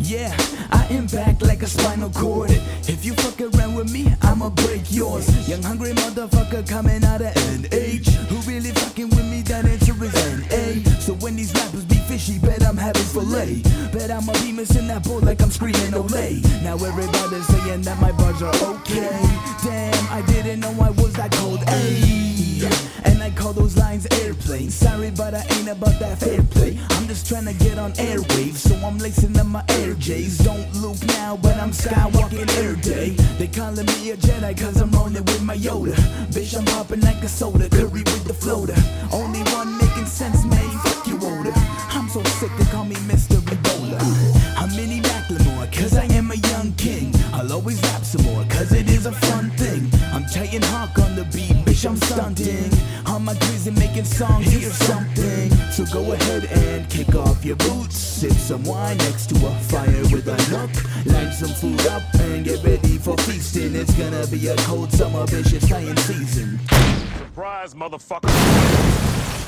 Yeah, I impact like a spinal cord. If you fuck around with me, I'ma break yours. Young hungry motherfucker coming out of NH. Who really fucking with me? That answer is NA. So when these rappers be fishy, bet I'm having filet. Bet I'ma be missing that boat like I'm screaming Olay. Now everybody's saying that my bars are okay. Damn, I didn't know I was that cold. Ayy. And I call those lines airplanes. Sorry, but I ain't about that fair play. I'm just trying to get on airwaves, so I'm lacing up my air J's. Don't look now, but I'm skywalking air day. They calling me a Jedi cause I'm rolling with my Yoda. Bitch, I'm popping like a soda, curry with the floater. Only one making sense, man. Fuck you, older. I'm so sick, they call me Mr. Ebola. I'm Minnie Macklemore, cause I am a young king. I'll always rap some more, cause it is a fun thing. I'm Tytan Hawk on the beat, I'm stunting. On my grizzly making songs, hear something. So go ahead and kick off your boots. Sip some wine next to a fire with a nook. Line some food up and get ready for feasting. It's gonna be a cold summer, bitch, it's flying season. Surprise, motherfucker.